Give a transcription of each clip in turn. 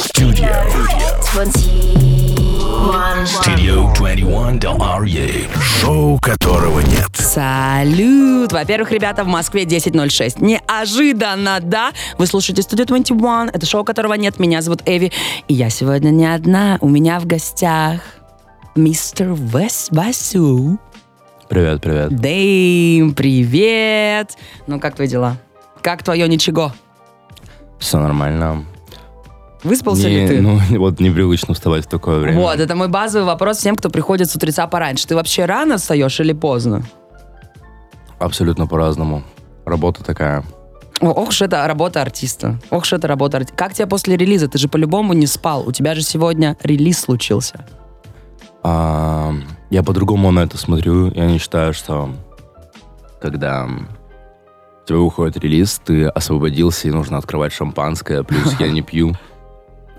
Studio. 21. Studio 21 Del Arie. Шоу, которого нет. Салют! Во-первых, ребята, в Москве 10.06. Неожиданно, да? Вы слушаете Studio 21. Это шоу, которого нет. Меня зовут Эви. И я сегодня не одна. У меня в гостях мистер Вес Васю. Привет, привет. Дэйм, привет! Ну, как твои дела? Как твое ничего? Все нормально. Выспался Не- ли ты? Ну, вот непривычно вставать в такое время. Вот, это мой базовый вопрос всем, кто приходит с утреца пораньше. Ты вообще рано встаешь или поздно? Абсолютно по-разному. Работа такая. О, ох уж это работа артиста. Ох уж это работа артиста. Как тебе после релиза? Ты же по-любому не спал. У тебя же сегодня релиз случился. А, я по-другому на это смотрю. Я не считаю, что когда у тебя выходит релиз, ты освободился и нужно открывать шампанское, плюс я не пью.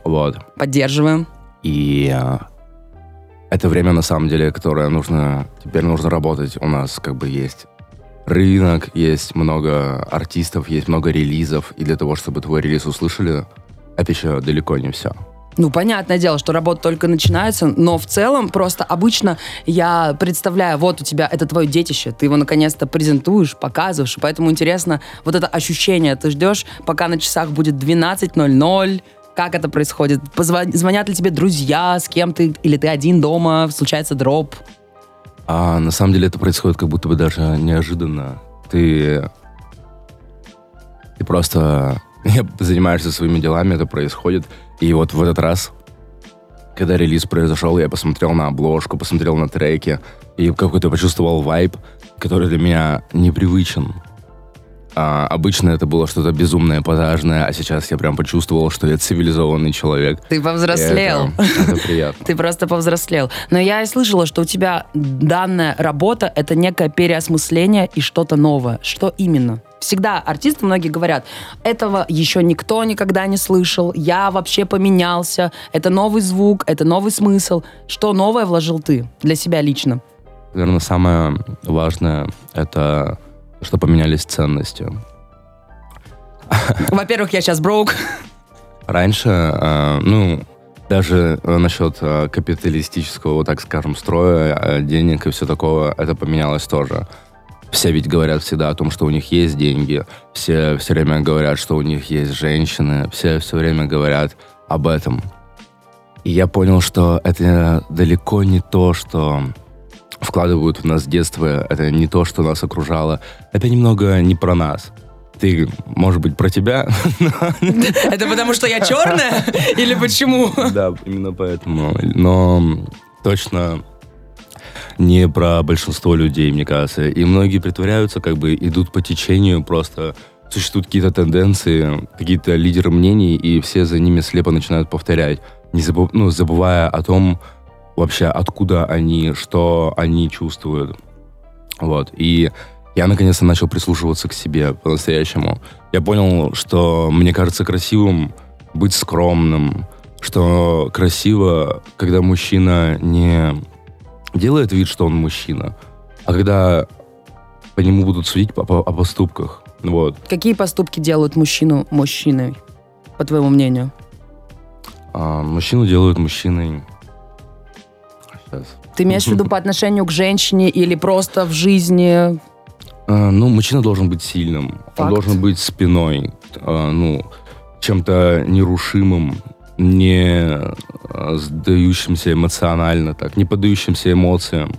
Вот. Поддерживаем. И а, это время, на самом деле, которое нужно... Теперь нужно работать. У нас как бы есть рынок, есть много артистов, есть много релизов. И для того, чтобы твой релиз услышали, это еще далеко не все. Ну, понятное дело, что работа только начинается, но в целом просто обычно я представляю, вот у тебя это твое детище, ты его наконец-то презентуешь, показываешь, и поэтому интересно вот это ощущение. Ты ждешь, пока на часах будет 12.00, как это происходит? Позва- Звонят ли тебе друзья, с кем ты, или ты один дома, случается дроп? А на самом деле это происходит как будто бы даже неожиданно. Ты... Ты просто занимаешься своими делами, это происходит. И вот в этот раз, когда релиз произошел, я посмотрел на обложку, посмотрел на треки, и какой-то почувствовал вайб, который для меня непривычен. А, обычно это было что-то безумное, эпатажное, а сейчас я прям почувствовал, что я цивилизованный человек. Ты И повзрослел. Это, это приятно. Ты просто повзрослел. Но я и слышала, что у тебя данная работа — это некое переосмысление и что-то новое. Что именно? Всегда артисты многие говорят, этого еще никто никогда не слышал, я вообще поменялся, это новый звук, это новый смысл. Что новое вложил ты для себя лично? Наверное, самое важное — это что поменялись ценности. Во-первых, я сейчас броук. Раньше, э, ну, даже э, насчет э, капиталистического, так скажем, строя, э, денег и все такого, это поменялось тоже. Все ведь говорят всегда о том, что у них есть деньги. Все все время говорят, что у них есть женщины. Все все время говорят об этом. И я понял, что это далеко не то, что вкладывают в нас с детства. Это не то, что нас окружало. Это немного не про нас. Ты, может быть, про тебя, Это потому, что я черная? Или почему? Да, именно поэтому. Но точно не про большинство людей, мне кажется. И многие притворяются, как бы идут по течению, просто существуют какие-то тенденции, какие-то лидеры мнений, и все за ними слепо начинают повторять, не забыв- ну, забывая о том, вообще, откуда они, что они чувствуют. Вот. И я наконец-то начал прислушиваться к себе по-настоящему. Я понял, что мне кажется красивым быть скромным, что красиво, когда мужчина не делает вид, что он мужчина, а когда по нему будут судить по, по- о поступках. Вот. Какие поступки делают мужчину мужчиной, по твоему мнению? А мужчину делают мужчиной. Сейчас. Ты имеешь в виду по отношению к женщине или просто в жизни? А, ну, мужчина должен быть сильным. Факт. Он должен быть спиной. а, ну, чем-то нерушимым, не а, сдающимся эмоционально, так, не поддающимся эмоциям.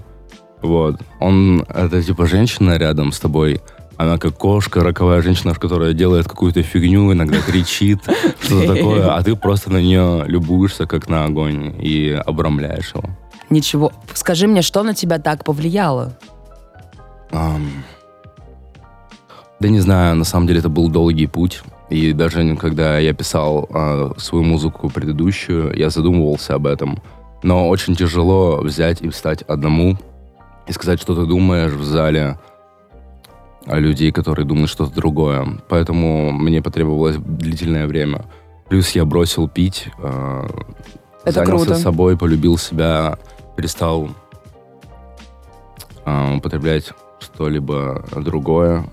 Вот. Он, это типа женщина рядом с тобой, она как кошка, роковая женщина, которая делает какую-то фигню, иногда кричит, что-то такое, а ты просто на нее любуешься, как на огонь, и обрамляешь его. Ничего. Скажи мне, что на тебя так повлияло? Ам, Да не знаю, на самом деле это был долгий путь. И даже когда я писал а, свою музыку предыдущую, я задумывался об этом. Но очень тяжело взять и встать одному и сказать, что ты думаешь в зале о людей, которые думают что-то другое. Поэтому мне потребовалось длительное время. Плюс я бросил пить, а, Это занялся круто. собой, полюбил себя, перестал а, употреблять что-либо другое.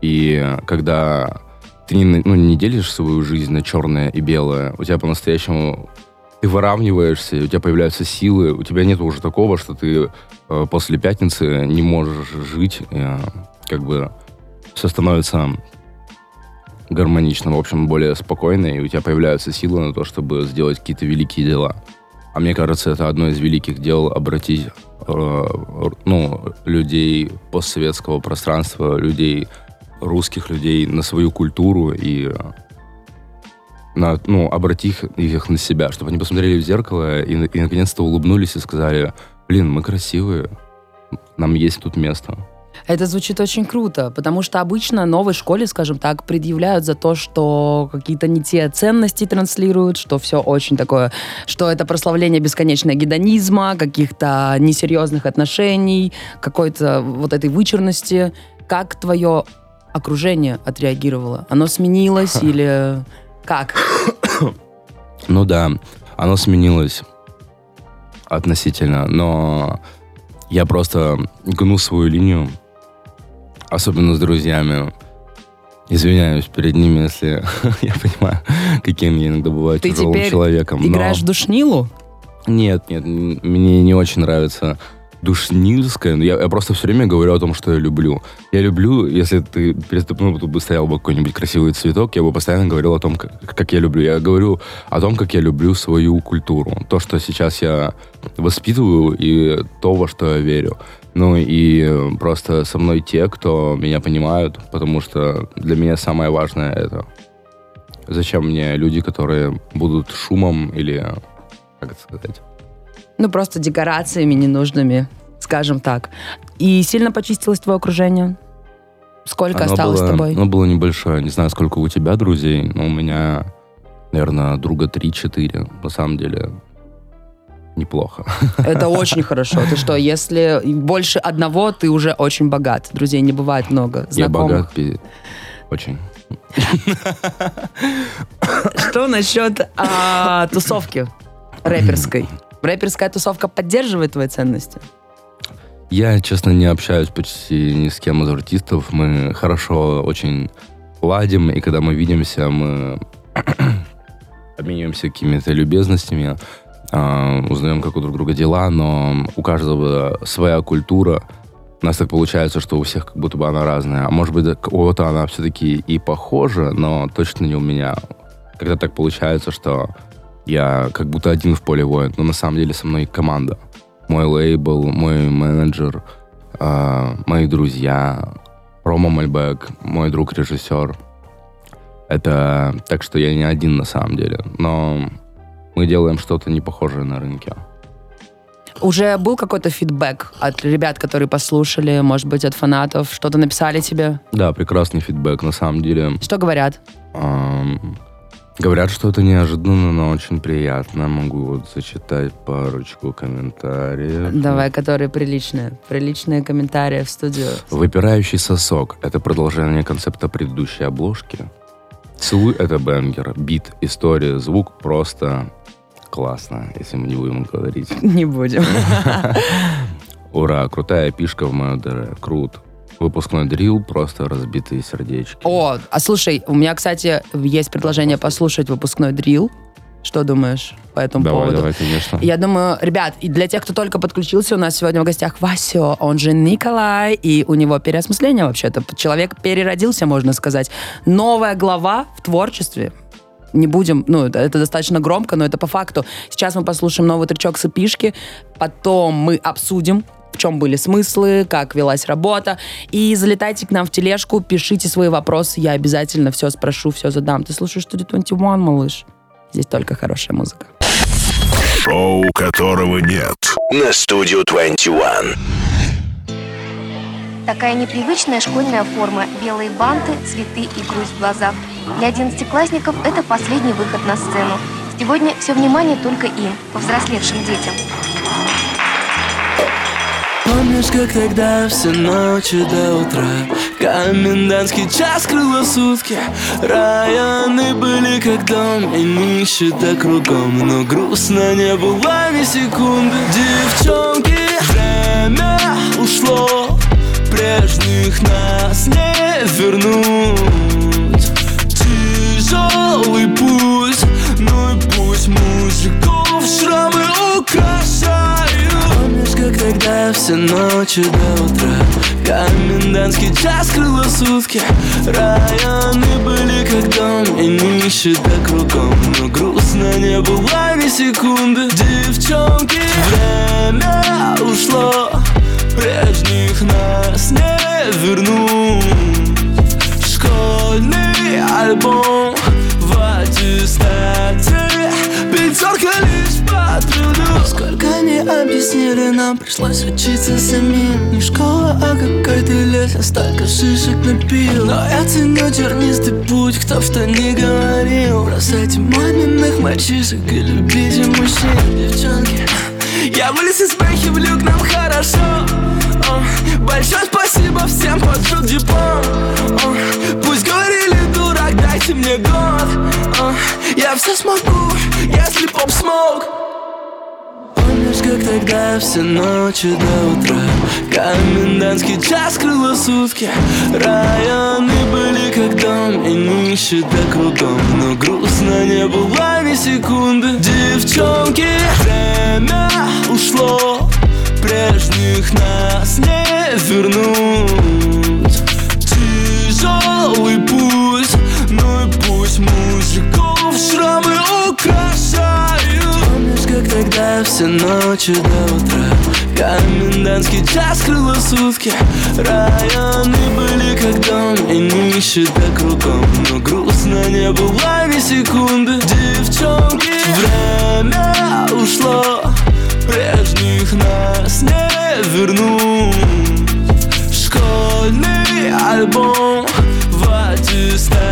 И когда ты не, ну, не делишь свою жизнь на черное и белое. У тебя по-настоящему ты выравниваешься, у тебя появляются силы, у тебя нет уже такого, что ты э, после пятницы не можешь жить, э, как бы все становится гармонично, в общем, более спокойно, и у тебя появляются силы на то, чтобы сделать какие-то великие дела. А мне кажется, это одно из великих дел обратить э, ну, людей постсоветского пространства, людей, русских людей на свою культуру и на, ну, обратить их на себя, чтобы они посмотрели в зеркало и, и наконец-то улыбнулись и сказали, блин, мы красивые, нам есть тут место. Это звучит очень круто, потому что обычно новой школе, скажем так, предъявляют за то, что какие-то не те ценности транслируют, что все очень такое, что это прославление бесконечного гедонизма, каких-то несерьезных отношений, какой-то вот этой вычурности. Как твое окружение отреагировало? Оно сменилось или как? Ну да, оно сменилось относительно, но я просто гну свою линию, особенно с друзьями. Извиняюсь перед ними, если я понимаю, каким я иногда бываю Ты тяжелым теперь человеком. играешь в душнилу? Нет, нет, мне не очень нравится душнильское. Я, я просто все время говорю о том, что я люблю. Я люблю, если ты перед ну, бы стоял бы какой-нибудь красивый цветок, я бы постоянно говорил о том, как, как я люблю. Я говорю о том, как я люблю свою культуру. То, что сейчас я воспитываю, и то, во что я верю. Ну и просто со мной те, кто меня понимают, потому что для меня самое важное это. Зачем мне люди, которые будут шумом или, как это сказать, Ну, просто декорациями ненужными, скажем так. И сильно почистилось твое окружение? Сколько Оно осталось было, с тобой? Оно было небольшое. Не знаю, сколько у тебя друзей, но у меня, наверное, друга 3-4. На самом деле, неплохо. Это очень хорошо. Ты что, если больше одного, ты уже очень богат. Друзей не бывает много. Я Знакомых. богат, пи- очень. Что насчет а, тусовки рэперской? Рэперская тусовка поддерживает твои ценности? Я, честно, не общаюсь почти ни с кем из артистов. Мы хорошо очень ладим, и когда мы видимся, мы обмениваемся какими-то любезностями, узнаем, как у друг друга дела, но у каждого своя культура. У нас так получается, что у всех как будто бы она разная. А может быть, у кого-то она все-таки и похожа, но точно не у меня. Когда так получается, что я как будто один в поле воин, но на самом деле со мной команда. Мой лейбл, мой менеджер, а, мои друзья, Рома Мальбек, мой друг-режиссер. Это так что я не один на самом деле, но мы делаем что-то не похожее на рынке. Уже был какой-то фидбэк от ребят, которые послушали, может быть, от фанатов? Что-то написали тебе? Да, прекрасный фидбэк на самом деле. Что говорят? Ам, Говорят, что это неожиданно, но очень приятно. Могу вот зачитать парочку комментариев. Давай, которые приличные. Приличные комментарии в студию. Выпирающий сосок — это продолжение концепта предыдущей обложки. Целуй — это бенгер. Бит, история, звук просто классно, если мы не будем говорить. Не будем. Ура, крутая пишка в мою дыре. Крут. Выпускной дрил, просто разбитые сердечки. О, а слушай, у меня, кстати, есть предложение послушать выпускной дрил. Что думаешь по этому давай, поводу? давай, конечно. Я думаю, ребят, и для тех, кто только подключился, у нас сегодня в гостях Васио, он же Николай, и у него переосмысление вообще-то. Человек переродился, можно сказать. Новая глава в творчестве. Не будем, ну, это, это достаточно громко, но это по факту. Сейчас мы послушаем новый тречок с эпишки, потом мы обсудим, в чем были смыслы, как велась работа. И залетайте к нам в тележку, пишите свои вопросы, я обязательно все спрошу, все задам. Ты слушаешь Studio 21, малыш? Здесь только хорошая музыка. Шоу, которого нет. На Studio 21. Такая непривычная школьная форма, белые банты, цветы и грусть в глазах. Для одиннадцатиклассников это последний выход на сцену. Сегодня все внимание только им, повзрослевшим детям. Помнишь, как тогда все ночи до утра Комендантский час круглосутки Районы были как дом и нищета кругом Но грустно не было ни секунды Девчонки, время ушло Прежних нас не вернуть Тяжелый путь, ну и пусть музыков шрамы украшают. Помнишь, как тогда все ночи до утра Комендантский час круглосутки Районы были как дом И нищета кругом. Но грустно не было ни секунды. Девчонки, время ушло. Прежних нас не вернуть. Школьный альбом объяснили нам Пришлось учиться самим Не школа, а какой-то лес Я столько шишек напил. Но я ценю чернистый путь Кто что не говорил. Бросайте маминых мальчишек И любите мужчин. Девчонки я вылез из бэхи в люк, нам хорошо. О, Большое спасибо всем под диплом. О, Пусть говорили, дурак, дайте мне год. О, Я все смогу, если поп смог как тогда все ночи до утра. Комендантский час круглосутки Районы были как дом И нищета кругом Но грустно не было ни секунды. Девчонки, время ушло. Прежних нас не вернуть. Тяжелый путь. Ну и пусть музыков шрамы украшают как тогда все ночи до утра. Комендантский час круглосутки Районы были как дом И нищета кругом. Но грустно не было ни секунды. Девчонки, время ушло. Прежних нас не вернуть. Школьный альбом в аттестате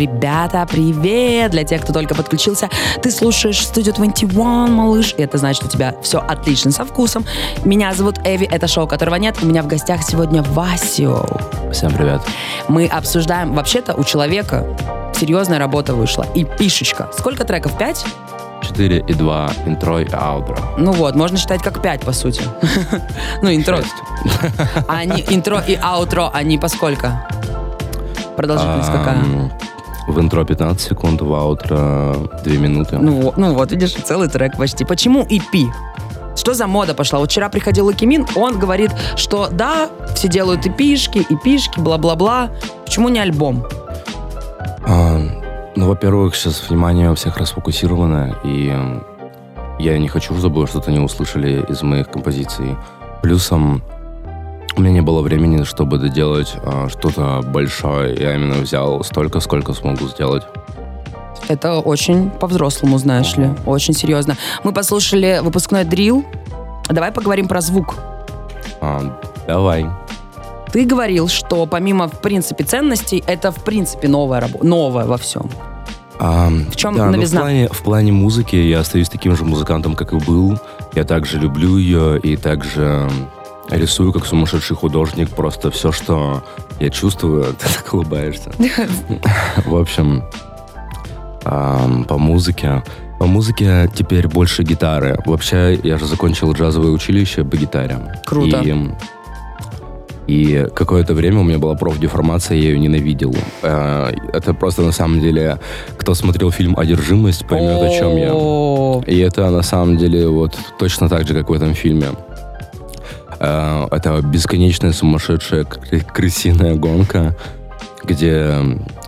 ребята, привет! Для тех, кто только подключился, ты слушаешь Studio 21, малыш, и это значит, у тебя все отлично со вкусом. Меня зовут Эви, это шоу, которого нет. У меня в гостях сегодня Васио. Всем привет. Мы обсуждаем, вообще-то у человека серьезная работа вышла. И пишечка. Сколько треков? Пять? 4 и 2 интро и аутро. Ну вот, можно считать как пять, по сути. Ну, интро. А они, интро и аутро, они по сколько? Продолжительность какая? В интро 15 секунд, в аутро 2 минуты. Ну, вот- ну вот, видишь, целый трек почти. Почему EP? Что за мода пошла? Вот вчера приходил Лакимин, он говорит, что да, все делают эпишки, эпишки, бла-бла-бла. Почему не альбом? А, ну, во-первых, сейчас внимание у всех расфокусировано, и я не хочу, чтобы что-то не услышали из моих композиций. Плюсом у меня не было времени, чтобы доделать а, что-то большое. Я именно взял столько, сколько смогу сделать. Это очень по-взрослому, знаешь ли. Очень серьезно. Мы послушали выпускной дрил. Давай поговорим про звук. А, давай. Ты говорил, что помимо, в принципе, ценностей, это, в принципе, новая работа. Новая во всем. А, В чем да, новизна? в, плане, в плане музыки я остаюсь таким же музыкантом, как и был. Я также люблю ее и также рисую как сумасшедший художник. Просто все, что я чувствую, ты так улыбаешься. В общем, по музыке. По музыке теперь больше гитары. Вообще, я же закончил джазовое училище по гитаре. Круто. И, и какое-то время у меня была профдеформация, я ее ненавидел. Э, Это просто на самом деле, кто смотрел фильм «Одержимость», поймет, о чем я. И это на самом деле вот точно так же, как в этом фильме. Э, Это бесконечная сумасшедшая кры- крысиная гонка, где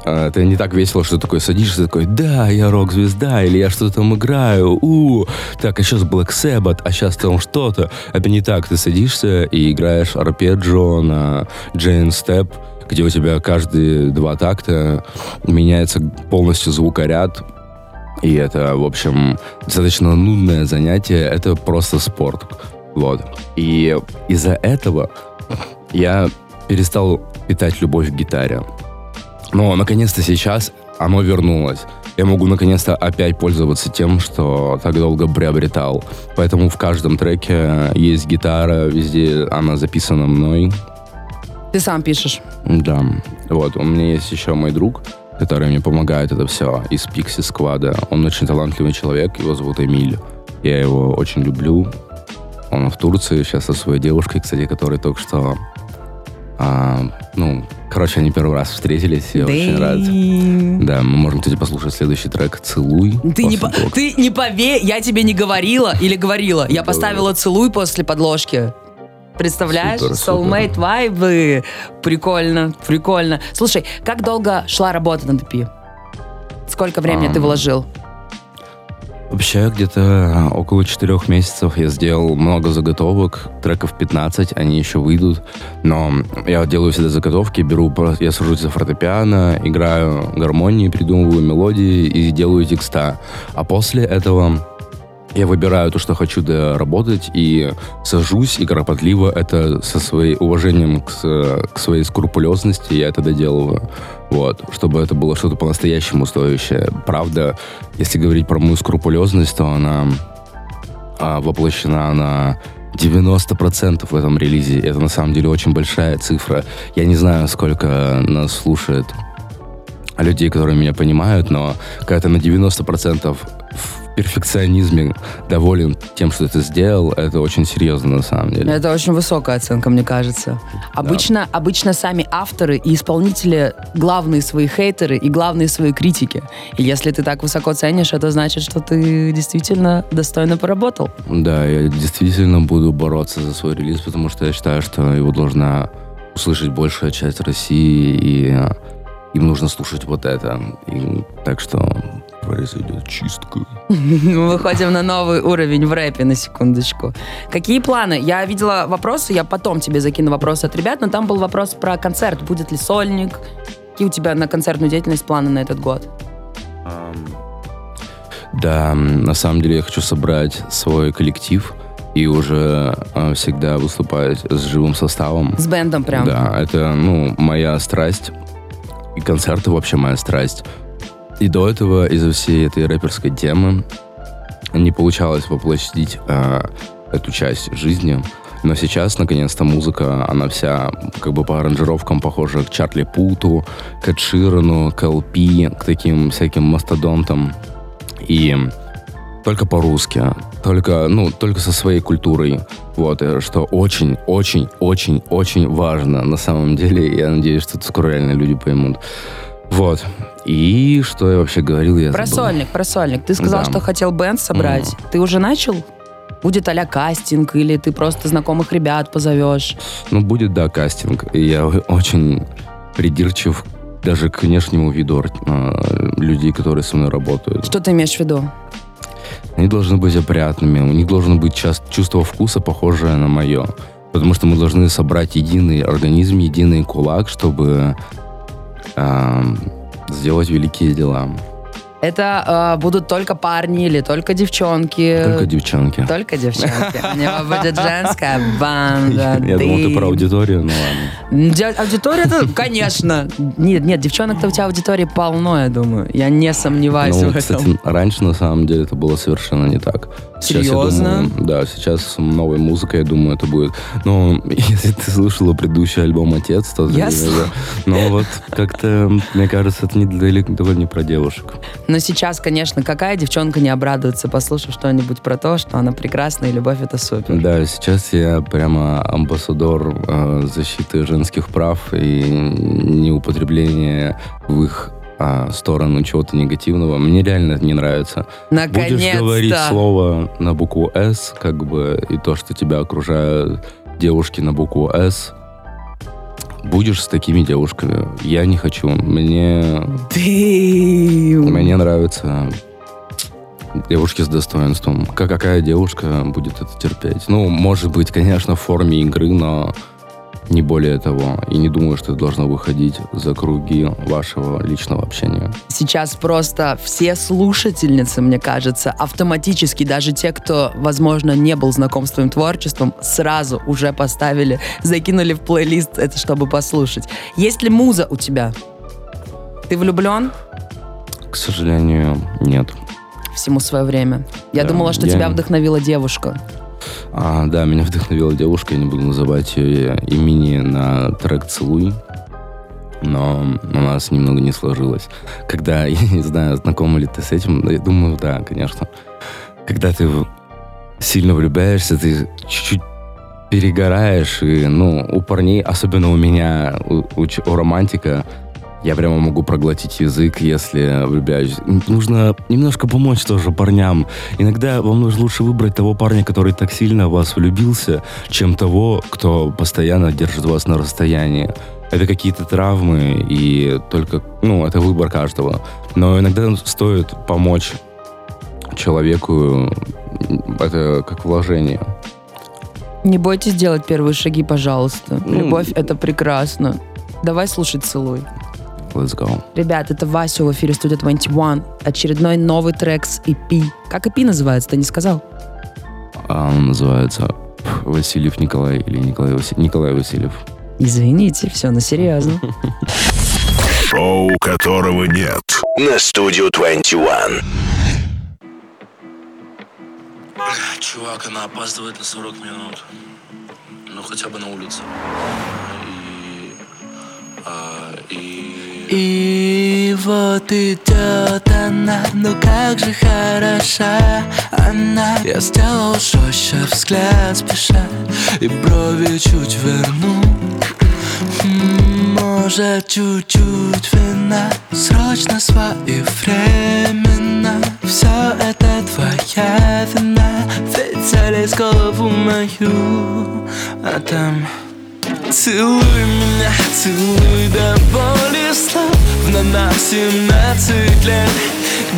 э, это не так весело, что такой садишься, такой, да, я рок-звезда, или я что-то там играю, у, так, а сейчас Black Sabbath, а сейчас там что-то. Это не так, ты садишься и играешь арпеджио на Jane Step, где у тебя каждые два такта меняется полностью звукоряд, и это, в общем, достаточно нудное занятие. Это просто спорт. Вот. И из-за этого я перестал питать любовь к гитаре. Но, наконец-то, сейчас оно вернулось. я могу наконец-то опять пользоваться тем, что так долго приобретал. Поэтому в каждом треке есть гитара, везде она записана мной. Ты сам пишешь. Да. Вот, у меня есть еще мой друг, который мне помогает это все из Пикси Сквада. Он очень талантливый человек, его зовут Эмиль. Я его очень люблю. Он в Турции сейчас со своей девушкой, кстати, которая только что... а, ну, короче, они первый раз встретились, я очень рад. Да, мы можем, кстати, послушать следующий трек «Целуй». Ты не, по- ты не поверь, я тебе не говорила или говорила. Я поставила целуй после подложки. Представляешь? Супер, супер. Soulmate вайбы. Прикольно, прикольно. Слушай, как долго шла работа над EP? Сколько времени ты вложил? Вообще, где-то около четырех месяцев я сделал много заготовок, треков 15, они еще выйдут. Но я делаю всегда заготовки, беру, я сажусь за фортепиано, играю гармонии, придумываю мелодии и делаю текста. А после этого я выбираю то, что хочу доработать, и сажусь, и кропотливо это со своим уважением к, к своей скрупулезности я это доделываю. Вот, чтобы это было что-то по-настоящему стоящее. Правда, если говорить про мою скрупулезность, то она а, воплощена на 90% в этом релизе. Это на самом деле очень большая цифра. Я не знаю, сколько нас слушает людей, которые меня понимают, но когда ты на 90% в перфекционизме доволен тем, что ты сделал, это очень серьезно на самом деле. Это очень высокая оценка, мне кажется. Обычно, обычно сами авторы и исполнители главные свои хейтеры и главные свои критики. И если ты так высоко ценишь, это значит, что ты действительно достойно поработал. Да, я действительно буду бороться за свой релиз, потому что я считаю, что его должна услышать большая часть России, и э, им нужно слушать вот это. И, так что произойдет чистка. Мы выходим на новый уровень в рэпе, на секундочку. Какие планы? Я видела вопросы, я потом тебе закину вопросы от ребят, но там был вопрос про концерт. Будет ли сольник? Какие у тебя на концертную деятельность планы на этот год? Да, на самом деле я хочу собрать свой коллектив и уже э, всегда выступать с живым составом. С бендом прям. Да, это, ну, моя страсть. И концерты вообще моя страсть. И до этого из-за всей этой рэперской темы не получалось воплотить э, эту часть жизни. Но сейчас, наконец-то, музыка, она вся как бы по аранжировкам похожа к Чарли Путу, к Эд Ширану, к ЛП, к таким всяким мастодонтам. И только по-русски, только, ну, только со своей культурой. Вот, э, что очень, очень, очень, очень важно на самом деле. Я надеюсь, что это скоро реально люди поймут. Вот. И что я вообще говорил, я Про забыл. сольник, про сольник. Ты сказал, Да. что хотел бенд собрать. Ты уже начал? Будет а кастинг, или ты просто знакомых ребят позовешь? Ну, будет, да, кастинг. И я очень придирчив даже к внешнему виду э, людей, которые со мной работают. Что ты имеешь в виду? Они должны быть опрятными, у них должно быть час- чувство вкуса, похожее на мое. Потому что мы должны собрать единый организм, единый кулак, чтобы эм, сделать великие дела. Это э, будут только парни или только девчонки? Только девчонки. Только девчонки. У него будет женская банда. Я думал, ты про аудиторию, ну ладно. Ди- Аудитория-то, конечно. Нет, нет, девчонок-то у тебя аудитории полно, я думаю. Я не сомневаюсь Ну, в этом. кстати, раньше на самом деле это было совершенно не так. Сейчас, Серьезно? думаю, да, сейчас с новой музыкой, я думаю, это будет. Ну, если ты слушала предыдущий альбом «Отец», то... Я да. Ну, вот как-то, мне кажется, это не далеко не про девушек. Но сейчас, конечно, какая девчонка не обрадуется, послушав что-нибудь про то, что она прекрасна и любовь это супер. Да, сейчас я прямо амбассадор э, защиты женских прав и неупотребления в их а, сторону чего-то негативного. Мне реально не нравится. Будешь говорить Наконец-то! слово на букву «С», как бы, и то, что тебя окружают девушки на букву «С», будешь с такими девушками. Я не хочу. Мне, Ты... мне нравятся девушки с достоинством. Как какая девушка будет это терпеть? Ну, может быть, конечно, в форме игры, но не более того. И не думаю, что это должно выходить за круги вашего личного общения. Сейчас просто все слушательницы, мне кажется, автоматически, даже те, кто, возможно, не был знаком с твоим творчеством, сразу уже поставили, закинули в плейлист это, чтобы послушать. Есть ли муза у тебя? Ты влюблен? К сожалению, нет. Всему свое время. Я Да, думала, что я- тебя вдохновила девушка. А, да, меня вдохновила девушка, я не буду называть ее имени на трек «Целуй», но у нас немного не сложилось. Когда, я не знаю, знакома ли ты с этим, я думаю, да, конечно. Когда ты сильно влюбляешься, ты чуть-чуть перегораешь, и, ну, у парней, особенно у меня, у, у у романтика, я прямо могу проглотить язык, если влюбляюсь. Нужно немножко помочь тоже парням. Иногда вам нужно лучше выбрать того парня, который так сильно в вас влюбился, чем того, кто постоянно держит вас на расстоянии. Это какие-то травмы, и только, ну, это выбор каждого. Но иногда стоит помочь человеку, это как вложение. Не бойтесь делать первые шаги, пожалуйста. Ну, Любовь — это прекрасно. Давай слушать «Целуй». Let's go. Ребят, это Вася в эфире Studio 21. Очередной новый трек с EP. Как EP называется, ты не сказал? А он называется Васильев Николай или Николай, Васи- Николай Васильев. Извините, все на серьезно. Шоу, которого нет. На Studio 21. Чувак, она опаздывает на 40 минут. Ну, хотя бы на улице. И... а, и... И вот идет она, ну как же хороша она. Я сделал жестче взгляд спеша И брови чуть верну. Может чуть-чуть вина. Срочно своевременно Все это твоя вина. Ведь залез голову мою А там Целуй меня, целуй до боли слов. На нас 17 лет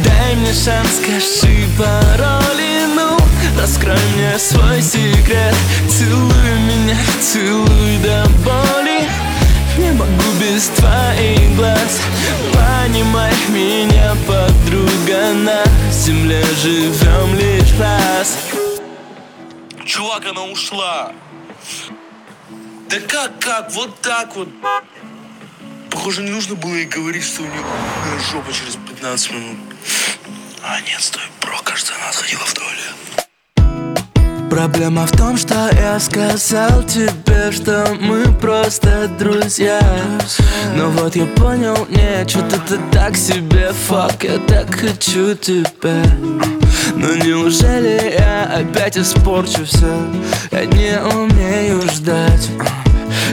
Дай мне шанс, скажи пароли, ну Раскрой мне свой секрет. Целуй меня, целуй до боли. Не могу без твоих глаз. Понимай меня, подруга На земле живем лишь раз. Чувак, она ушла да как, как, вот так вот. Похоже, не нужно было ей говорить, что у нее жопа через 15 минут. А нет, стой, бро, кажется, она отходила в туалет. Проблема в том, что я сказал тебе, что мы просто друзья Но вот я понял, нет, что-то ты так себе, фак, я так хочу тебя Но неужели я опять испорчу все? Я не умею ждать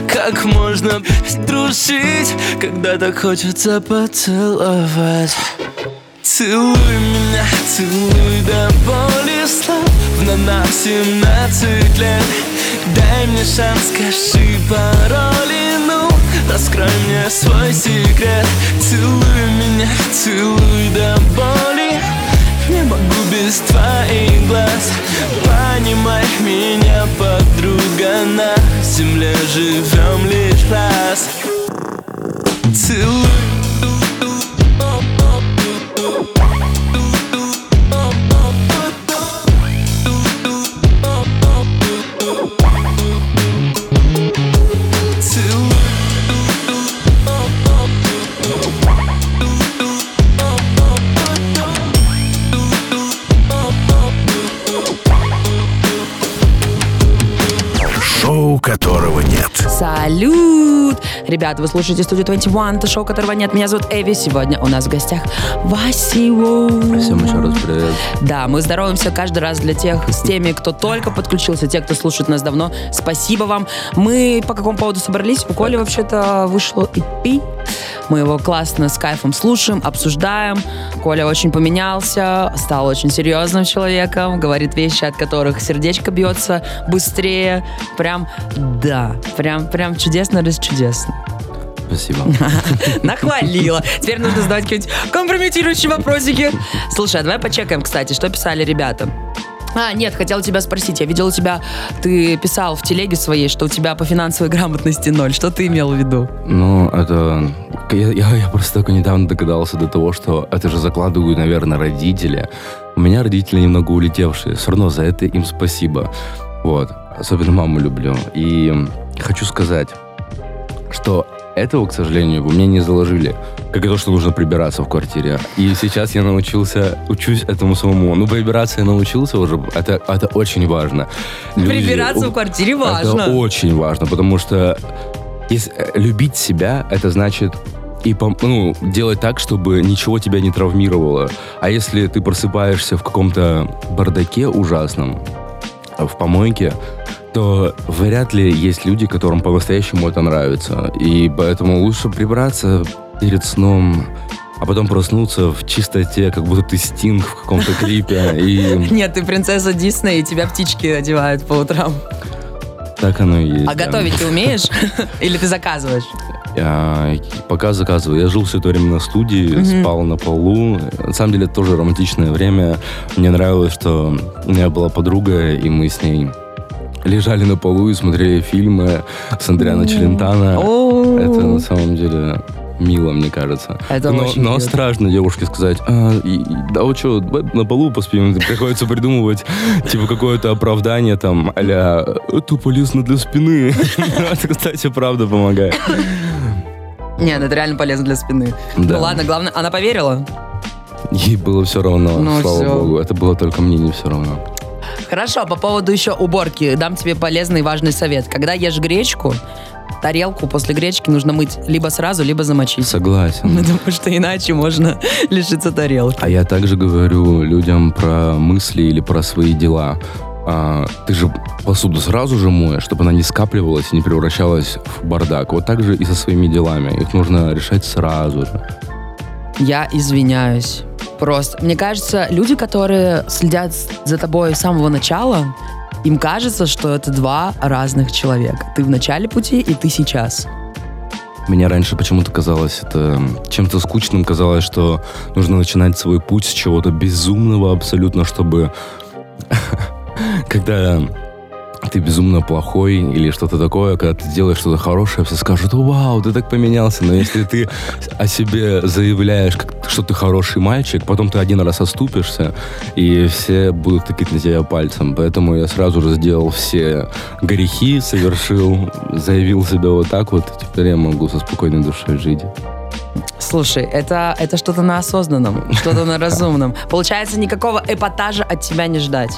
как можно дружить, когда так хочется поцеловать? Целуй меня, целуй до боли слов На нас 17 лет. Дай мне шанс, скажи пароли, ну Раскрой мне свой секрет. Целуй меня, целуй до боли. Не могу без твоих глаз. Понимай меня, подруга На земле. Живем лишь раз. Целуй Ребята, вы слушаете студию 21, это шоу, которого нет. Меня зовут Эви. Сегодня у нас в гостях Васио. Всем еще раз привет. Да, мы здороваемся каждый раз для тех, с теми, кто только подключился, те, кто слушает нас давно. Спасибо вам. Мы по какому поводу собрались? У Коли вообще-то вышло EP. Мы его классно с кайфом слушаем, обсуждаем. Коля очень поменялся, стал очень серьезным человеком, говорит вещи, от которых сердечко бьется быстрее. Прям, да, прям, прям чудесно, чудесно. Спасибо. Нахвалила. Теперь нужно задавать какие-нибудь компрометирующие вопросики. Слушай, а давай почекаем, кстати, что писали ребята. А, нет, хотела тебя спросить. Я видела тебя, ты писал в телеге своей, что у тебя по финансовой грамотности ноль. Что ты имел в виду? Ну, это... Я, я, я просто только недавно догадался до того, что это же закладывают, наверное, родители. У меня родители немного улетевшие. Все равно за это им спасибо. Вот. Особенно маму люблю. И хочу сказать, что этого, к сожалению, у меня не заложили. Как и то, что нужно прибираться в квартире. И сейчас я научился, учусь этому самому. Ну, прибираться я научился уже. Это, это очень важно. Люди- Прибираться в квартире важно. Это очень важно, потому что если, э, любить себя, это значит и ну, делать так, чтобы ничего тебя не травмировало. А если ты просыпаешься в каком-то бардаке ужасном, в помойке, то вряд ли есть люди, которым по-настоящему это нравится. И поэтому лучше прибраться перед сном, а потом проснуться в чистоте, как будто ты стинг в каком-то клипе. И Нет, ты принцесса Дисней, и тебя птички одевают по утрам. так оно и есть. А да. готовить ты умеешь? Или ты заказываешь? Я пока заказываю. Я жил все это время на студии, спал на полу. На самом деле, это тоже романтичное время. Мне нравилось, что у меня была подруга, и мы с ней лежали на полу и смотрели фильмы с Андриана Челентано. О. Это на самом деле мило, мне кажется. Это но, очень но страшно девушке сказать, а, и- да вот что, на полу поспим. Приходится придумывать, типа, какое-то оправдание там, а это полезно для спины. Это, кстати, правда помогает. Нет, это реально полезно для спины. Да. Ну ладно, главное, она поверила. Ей было все равно, Ну, слава богу. Это было только мне не все равно. Хорошо, по поводу еще уборки. Дам тебе полезный и важный совет. Когда ешь гречку, тарелку после гречки нужно мыть либо сразу, либо замочить. Согласен. Потому что иначе можно лишиться тарелки. А я также говорю людям про мысли или про свои дела. А, ты же посуду сразу же моешь, чтобы она не скапливалась и не превращалась в бардак. Вот так же и со своими делами. Их нужно решать сразу же. Я извиняюсь. Просто. Мне кажется, люди, которые следят за тобой с самого начала, им кажется, что это два разных человека. Ты в начале пути, и ты сейчас. Мне раньше почему-то казалось это чем-то скучным. Казалось, что нужно начинать свой путь с чего-то безумного абсолютно, чтобы когда ты безумно плохой или что-то такое, когда ты делаешь что-то хорошее, все скажут, вау, ты так поменялся. Но если ты о себе заявляешь, что ты хороший мальчик, потом ты один раз оступишься, и все будут тыкать на тебя пальцем. Поэтому я сразу же сделал все грехи, совершил, заявил себя вот так вот, и теперь я могу со спокойной душой жить. Слушай, это, это что-то на осознанном, что-то на разумном. Получается, никакого эпатажа от тебя не ждать.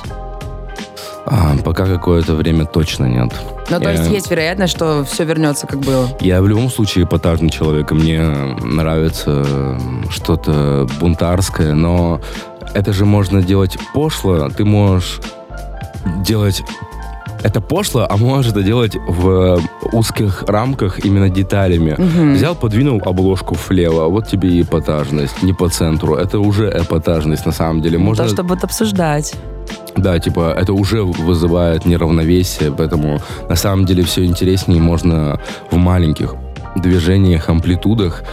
А, пока какое-то время точно нет. Ну, то Я- есть есть вероятность, что все вернется, как было. Я в любом случае эпатажный человек, и мне нравится что-то бунтарское, но это же можно делать пошло. Ты можешь делать это пошло, а можешь это делать в узких рамках именно деталями. Взял, подвинул обложку влево, вот тебе и эпатажность, не по центру. Это уже эпатажность на самом деле. Можно То, что будут обсуждать. Да, типа, это уже вызывает неравновесие, поэтому на самом деле все интереснее можно в маленьких движениях, амплитудах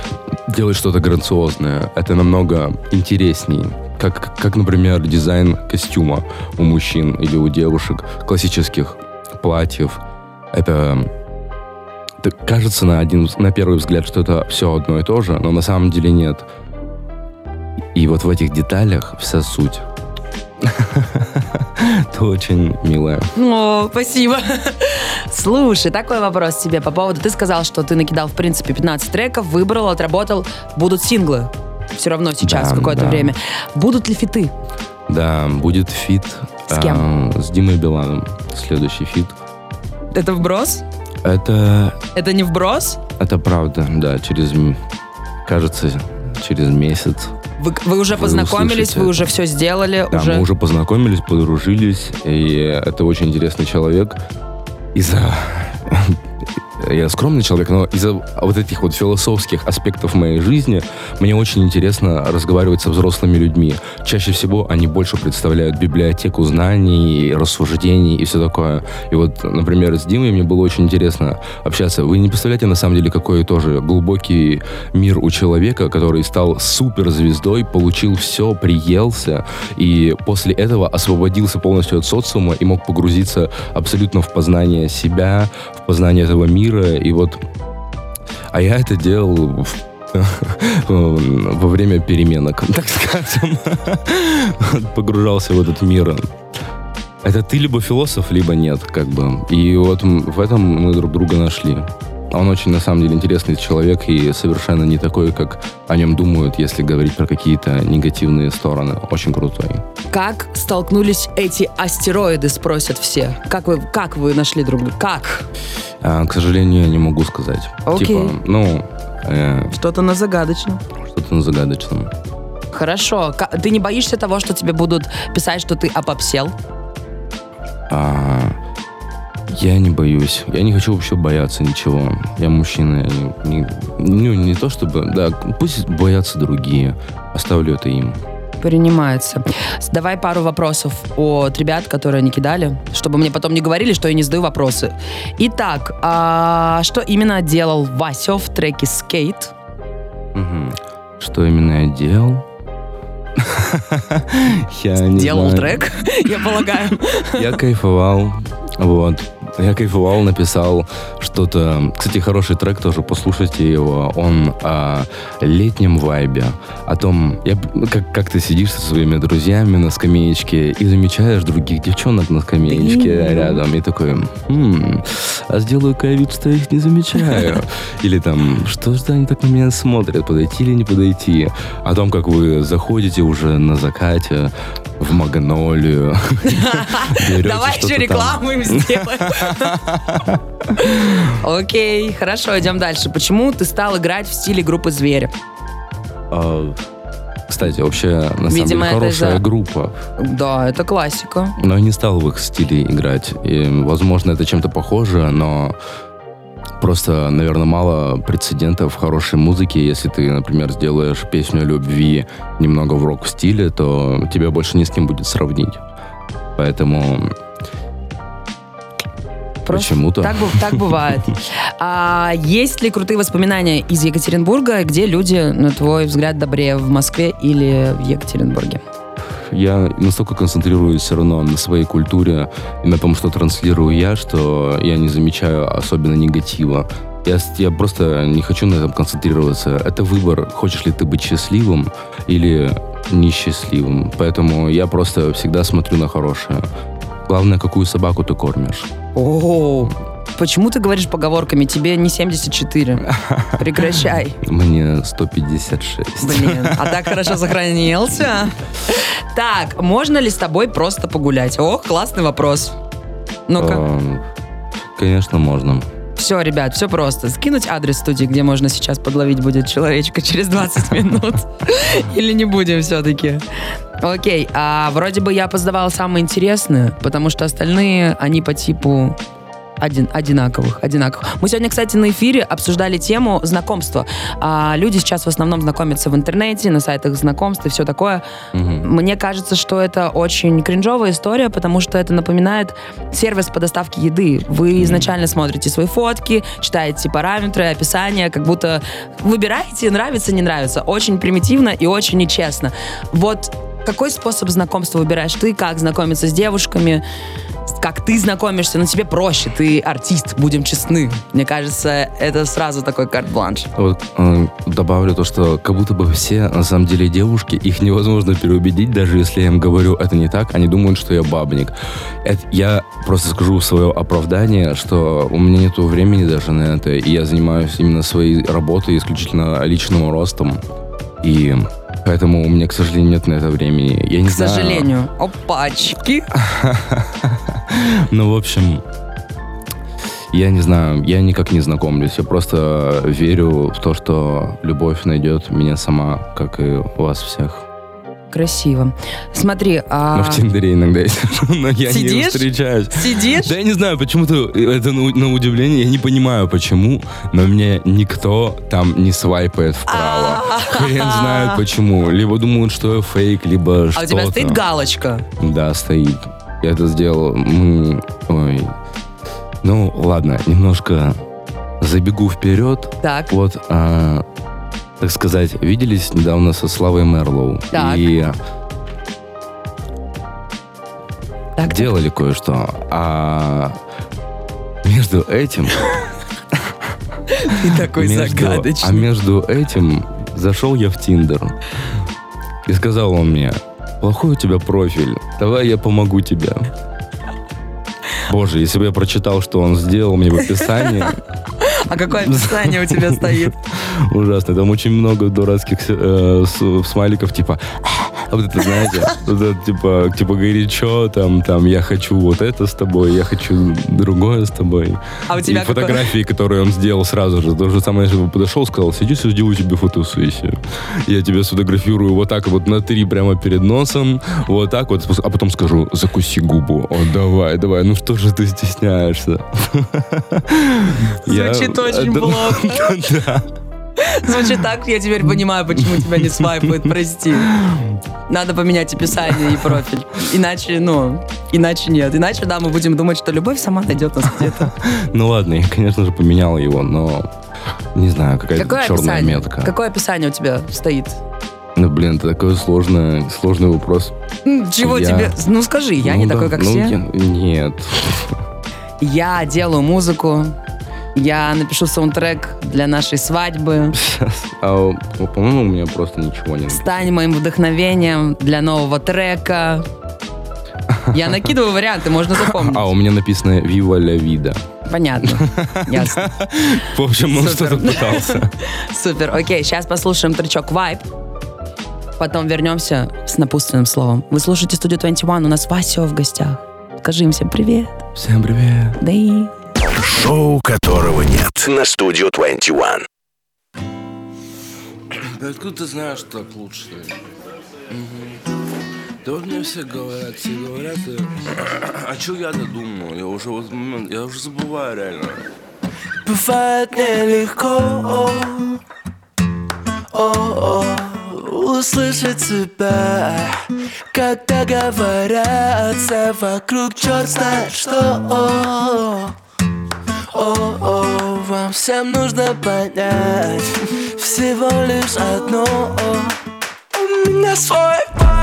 делать что-то грациозное. Это намного интереснее. Как, как, например, дизайн костюма у мужчин или у девушек, классических платьев. Это кажется на, один, на первый взгляд, что это все одно и то же, но на самом деле нет. И вот в этих деталях вся суть. Это очень милое. О, спасибо. Слушай, такой вопрос тебе по поводу... Ты сказал, что ты накидал, в принципе, 15 треков, выбрал, отработал. Будут синглы. Все равно сейчас, Да, какое-то да. время. Будут ли фиты? Да, будет фит С кем? а, с Димой Биланом. Следующий фит. Это вброс? Это, Это не вброс? это правда, да, через, кажется, через месяц. Вы, вы уже Вы познакомились, услышите вы уже все сделали, Да, уже... мы уже познакомились, подружились, и это очень интересный человек. Из-за... Я скромный человек, но из-за вот этих вот философских аспектов моей жизни мне очень интересно разговаривать со взрослыми людьми. Чаще всего они больше представляют библиотеку знаний, рассуждений и все такое. И вот, например, с Димой мне было очень интересно общаться. Вы не представляете, на самом деле, какой тоже глубокий мир у человека, который стал суперзвездой, получил все, приелся, и после этого освободился полностью от социума и мог погрузиться абсолютно в познание себя, в познание этого мира. И вот... А я это делал в во время переменок, так скажем. Погружался в этот мир. Это ты либо философ, либо нет, как бы. И вот в этом мы друг друга нашли. Он очень, на самом деле, интересный человек и совершенно не такой, как о нем думают, если говорить про какие-то негативные стороны. Очень крутой. Как столкнулись эти астероиды, спросят все. Как вы, как вы нашли друг друга? Как? А, к сожалению, я не могу сказать. Окей. Типа, ну, э, Что-то на загадочном. что-то на загадочном. Хорошо. Ты не боишься того, что тебе будут писать, что ты опопсел? А, я не боюсь. Я не хочу вообще бояться ничего. Я мужчина. я не, не- ну, не то чтобы... Да, пусть боятся другие. Оставлю это им. Принимается. Давай пару вопросов от ребят, которые они кидали, чтобы мне потом не говорили, что я не задаю вопросы. Итак, а что именно делал Вася в треке «Скейт»? Мгм. Что именно я делал? Я не Делал знаю. трек, я полагаю. Я кайфовал. Вот. Я кайфовал, написал что-то... Кстати, хороший трек тоже, послушайте его. Он о летнем вайбе. О том, я, как, как ты сидишь со своими друзьями на скамеечке и замечаешь других девчонок на скамеечке рядом. И такой, «Хм, а сделаю-ка вид, что я их не замечаю. Или там, что же они так на меня смотрят, подойти или не подойти. О том, как вы заходите уже на закате в Магнолию. Давай еще рекламу им сделаем. Окей, хорошо, идем дальше. Почему ты стал играть в стиле группы «Звери»? А, Кстати, вообще, на самом деле, хорошая группа. Да, это классика. Но я не стал в их стиле играть. И, возможно, это чем-то похоже, но просто, наверное, мало прецедентов хорошей музыки. Если ты, например, сделаешь песню любви немного в рок-стиле, то тебя больше ни с кем будет сравнить. Поэтому Просто почему-то... Так, так бывает. А есть ли крутые воспоминания из Екатеринбурга, где люди, на твой взгляд, добрее в Москве или в Екатеринбурге? я настолько концентрируюсь все равно на своей культуре и на том, что транслирую я, что я не замечаю особенно негатива. Я, я просто не хочу на этом концентрироваться. Это выбор, хочешь ли ты быть счастливым или несчастливым. Поэтому я просто всегда смотрю на хорошее. Главное, какую собаку ты кормишь. О, почему ты говоришь поговорками? Тебе не 74. Прекращай. Мне 156. Блин, а так хорошо сохранился. Так, можно ли с тобой просто погулять? Ох, классный вопрос. Ну-ка. Эм, Конечно, можно. Все, ребят, все просто. Скинуть адрес студии, где можно сейчас подловить будет человечка через 20 минут. Или не будем все-таки? Окей, а вроде бы я позадавала самые интересные, потому что остальные, они по типу один, одинаковых, одинаковых. Мы сегодня, кстати, на эфире обсуждали тему знакомства. А, люди сейчас в основном знакомятся в интернете, на сайтах знакомств и все такое. Мгм. Мне кажется, что это очень кринжовая история, потому что это напоминает сервис по доставке еды. Вы изначально смотрите свои фотки, читаете параметры, описание, как будто выбираете, нравится, не нравится. Очень примитивно и очень нечестно. Вот какой способ знакомства выбираешь ты, как знакомиться с девушками, как ты знакомишься, но тебе проще, ты артист, будем честны. Мне кажется, это сразу такой карт-бланш. Вот э, добавлю то, что как будто бы все, на самом деле, девушки, их невозможно переубедить, даже если я им говорю, это не так, они думают, что я бабник. Это- я просто скажу свое оправдание, что у меня нету времени даже на это, и я занимаюсь именно своей работой, исключительно личным ростом. И поэтому у меня, к сожалению, нет на это времени. Я не К знаю. сожалению. Опачки. Ну, в общем, я не знаю, я никак не знакомлюсь. Я просто верю в то, что любовь найдет меня сама, как и вас всех. Красиво. Смотри, а... Но в Тиндере иногда я сижу, но я не Сидишь? встречаюсь. Сидишь? Да я не знаю, почему-то это на, на удивление, я не понимаю почему, но мне никто там не свайпает вправо. Хрен знает почему. Либо думают, что я фейк, либо А что-то. у тебя стоит галочка. Да, стоит. Я это сделал. Мы... Ой. Ну, ладно, немножко забегу вперед. Так. Вот, а, так сказать, виделись недавно со Славой Мерлоу. Так. И Так, делали кое-что. А между этим... ты такой между- А загадочный. между этим зашел я в Тиндер. И сказал он мне, плохой у тебя профиль, давай я помогу тебе. Боже, если бы я прочитал, что он сделал мне в описании, А какое описание у тебя стоит? Ужасно. Там очень много дурацких э, с- смайликов, типа... А вот это, знаете, вот это, типа, типа горячо, там, там, я хочу вот это с тобой, я хочу другое с тобой. А у тебя И фотографии, которые он сделал сразу же. То же самое, бы подошел, сказал, сиди, сделаю тебе фотосессию. Я тебя сфотографирую вот так вот на три прямо перед носом, вот так вот, а потом скажу, закуси губу. О, давай, давай, ну что же ты стесняешься? Звучит очень Да, плохо. Звучит так, я теперь понимаю, почему тебя не свайпают, прости. Надо поменять описание и профиль. Иначе, ну, иначе нет. Иначе, да, мы будем думать, что любовь сама найдет нас где-то. Ну ладно, я, конечно же, поменял его, но не знаю, какая-то Какое черная описание? метка. Какое описание у тебя стоит? Ну, блин, это такой сложный, сложный вопрос. Чего Я- тебе? Ну скажи, я Ну не да, такой, как ну, все. я- Нет. Я делаю музыку. Я напишу саундтрек для нашей свадьбы. А, по- по-моему, у меня просто ничего не Стань моим вдохновением для нового трека. Я накидываю варианты, можно запомнить. А, у меня написано «Viva la vida». Понятно. Ясно. В общем, он что-то пытался. Супер. Окей, сейчас послушаем тречок Vibe. Потом вернемся с напутственным словом. Вы слушаете студию 21, у нас Вася в гостях. Скажи им всем привет. Всем привет. Да и... Шоу, которого нет на студию 21. Да откуда ты знаешь, что так лучше? Мгм. Да вот мне все говорят, все говорят, и- а что я-то думаю? Я уже вот момент, я уже забываю реально. Бывает нелегко о, услышать тебя, когда говорят все вокруг черт знает что. О, вам всем нужно понять всего лишь одно. У меня свой вайб.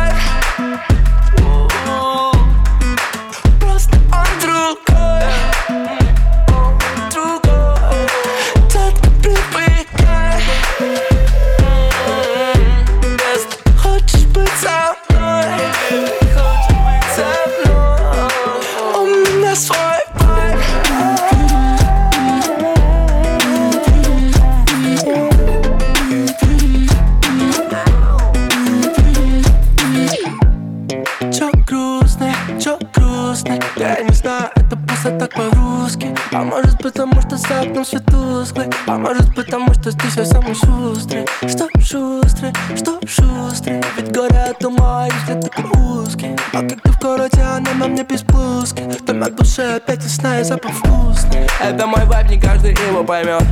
Это так по-русски. А может потому, что за окном свет тусклый А может потому, что ты все самый шустрый Что шустрый, что шустрый Ведь город ума, если такой узкий А как ты в городе, она на мне без блузки То на душе опять весна и запах вкусный. Это мой вайб, не каждый его поймет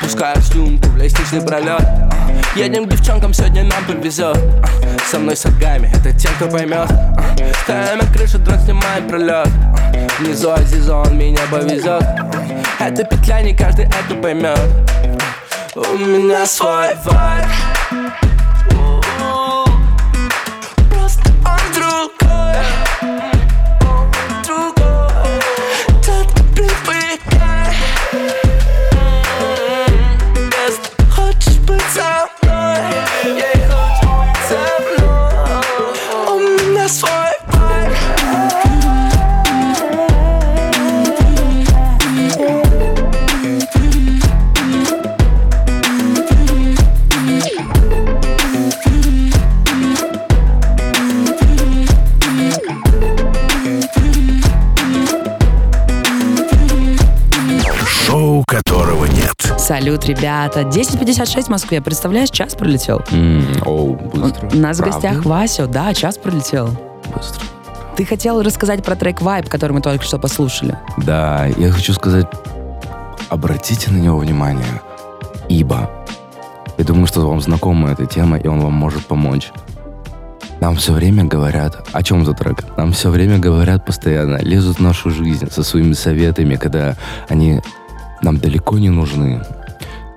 Пускаю слюнку в лестничный пролет Едем к девчонкам, сегодня нам повезет Со мной сагами, это те, кто поймет Ставим на крышу, дрон снимает пролет Внизу Азиза, он меня повезет. Это петля, не каждый это поймет. У меня свой вайб Салют, ребята. 10.56 в Москве. Представляешь, час пролетел. М, Оу, быстро. У нас в Правда? гостях Вася. Да, час пролетел. Быстро. Ты хотел рассказать про трек Vibe, который мы только что послушали. Да, я хочу сказать, обратите на него внимание, ибо я думаю, что вам знакома эта тема, и он вам может помочь. Нам все время говорят, о чем этот трек? Нам все время говорят постоянно, лезут в нашу жизнь со своими советами, когда они нам далеко не нужны.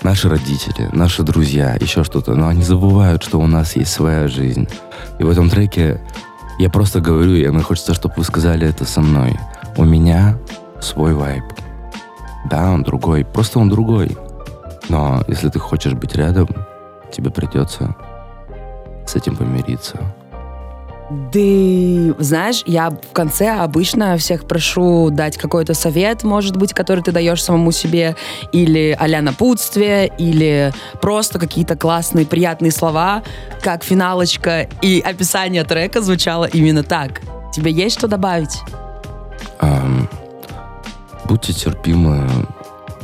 Наши родители, наши друзья, еще что-то, но они забывают, что у нас есть своя жизнь. И в этом треке я просто говорю, и мне хочется, чтобы вы сказали это со мной. У меня свой вайб. Да, он другой, просто он другой. Но если ты хочешь быть рядом, тебе придется с этим помириться. Да, знаешь, я в конце обычно всех прошу дать какой-то совет, может быть, который ты даешь самому себе, или а-ля напутствие, или просто какие-то классные, приятные слова, как финалочка и описание трека звучало именно так. Тебе есть что добавить? Ам, будьте терпимы,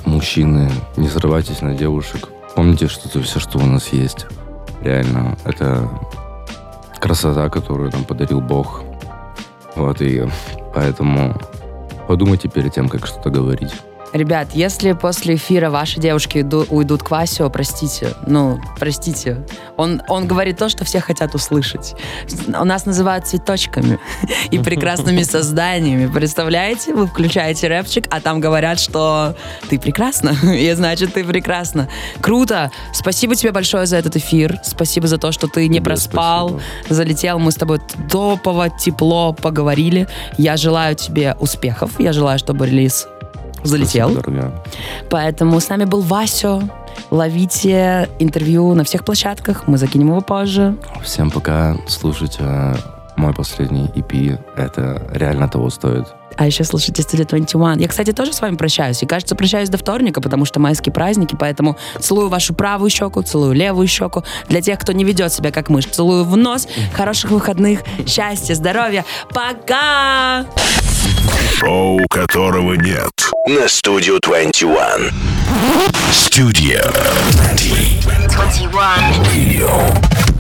мужчины, не срывайтесь на девушек. Помните, что это все, что у нас есть. Реально, это красота, которую нам подарил Бог. Вот, и поэтому подумайте перед тем, как что-то говорить. Ребят, если после эфира ваши девушки иду- уйдут к Васю, простите, ну, простите. Он, он говорит то, что все хотят услышать. У нас называют цветочками и прекрасными созданиями. Представляете? Вы включаете рэпчик, а там говорят, что ты прекрасна, и значит, ты прекрасна. Круто! Спасибо тебе большое за этот эфир. Спасибо за то, что ты не проспал, спасибо. залетел. Мы с тобой топово, тепло поговорили. Я желаю тебе успехов. Я желаю, чтобы релиз залетел. Поэтому с нами был Васю. Ловите интервью на всех площадках. Мы закинем его позже. Всем пока. Слушайте э, мой последний EP. Это реально того стоит. А еще слушайте Studio 21. Я, кстати, тоже с вами прощаюсь. И, кажется, прощаюсь до вторника, потому что майские праздники. Поэтому целую вашу правую щеку, целую левую щеку. Для тех, кто не ведет себя как мышь, целую в нос. Хороших выходных, счастья, здоровья. Пока! Шоу, которого нет. На Studio 21. Studio 21. Radio.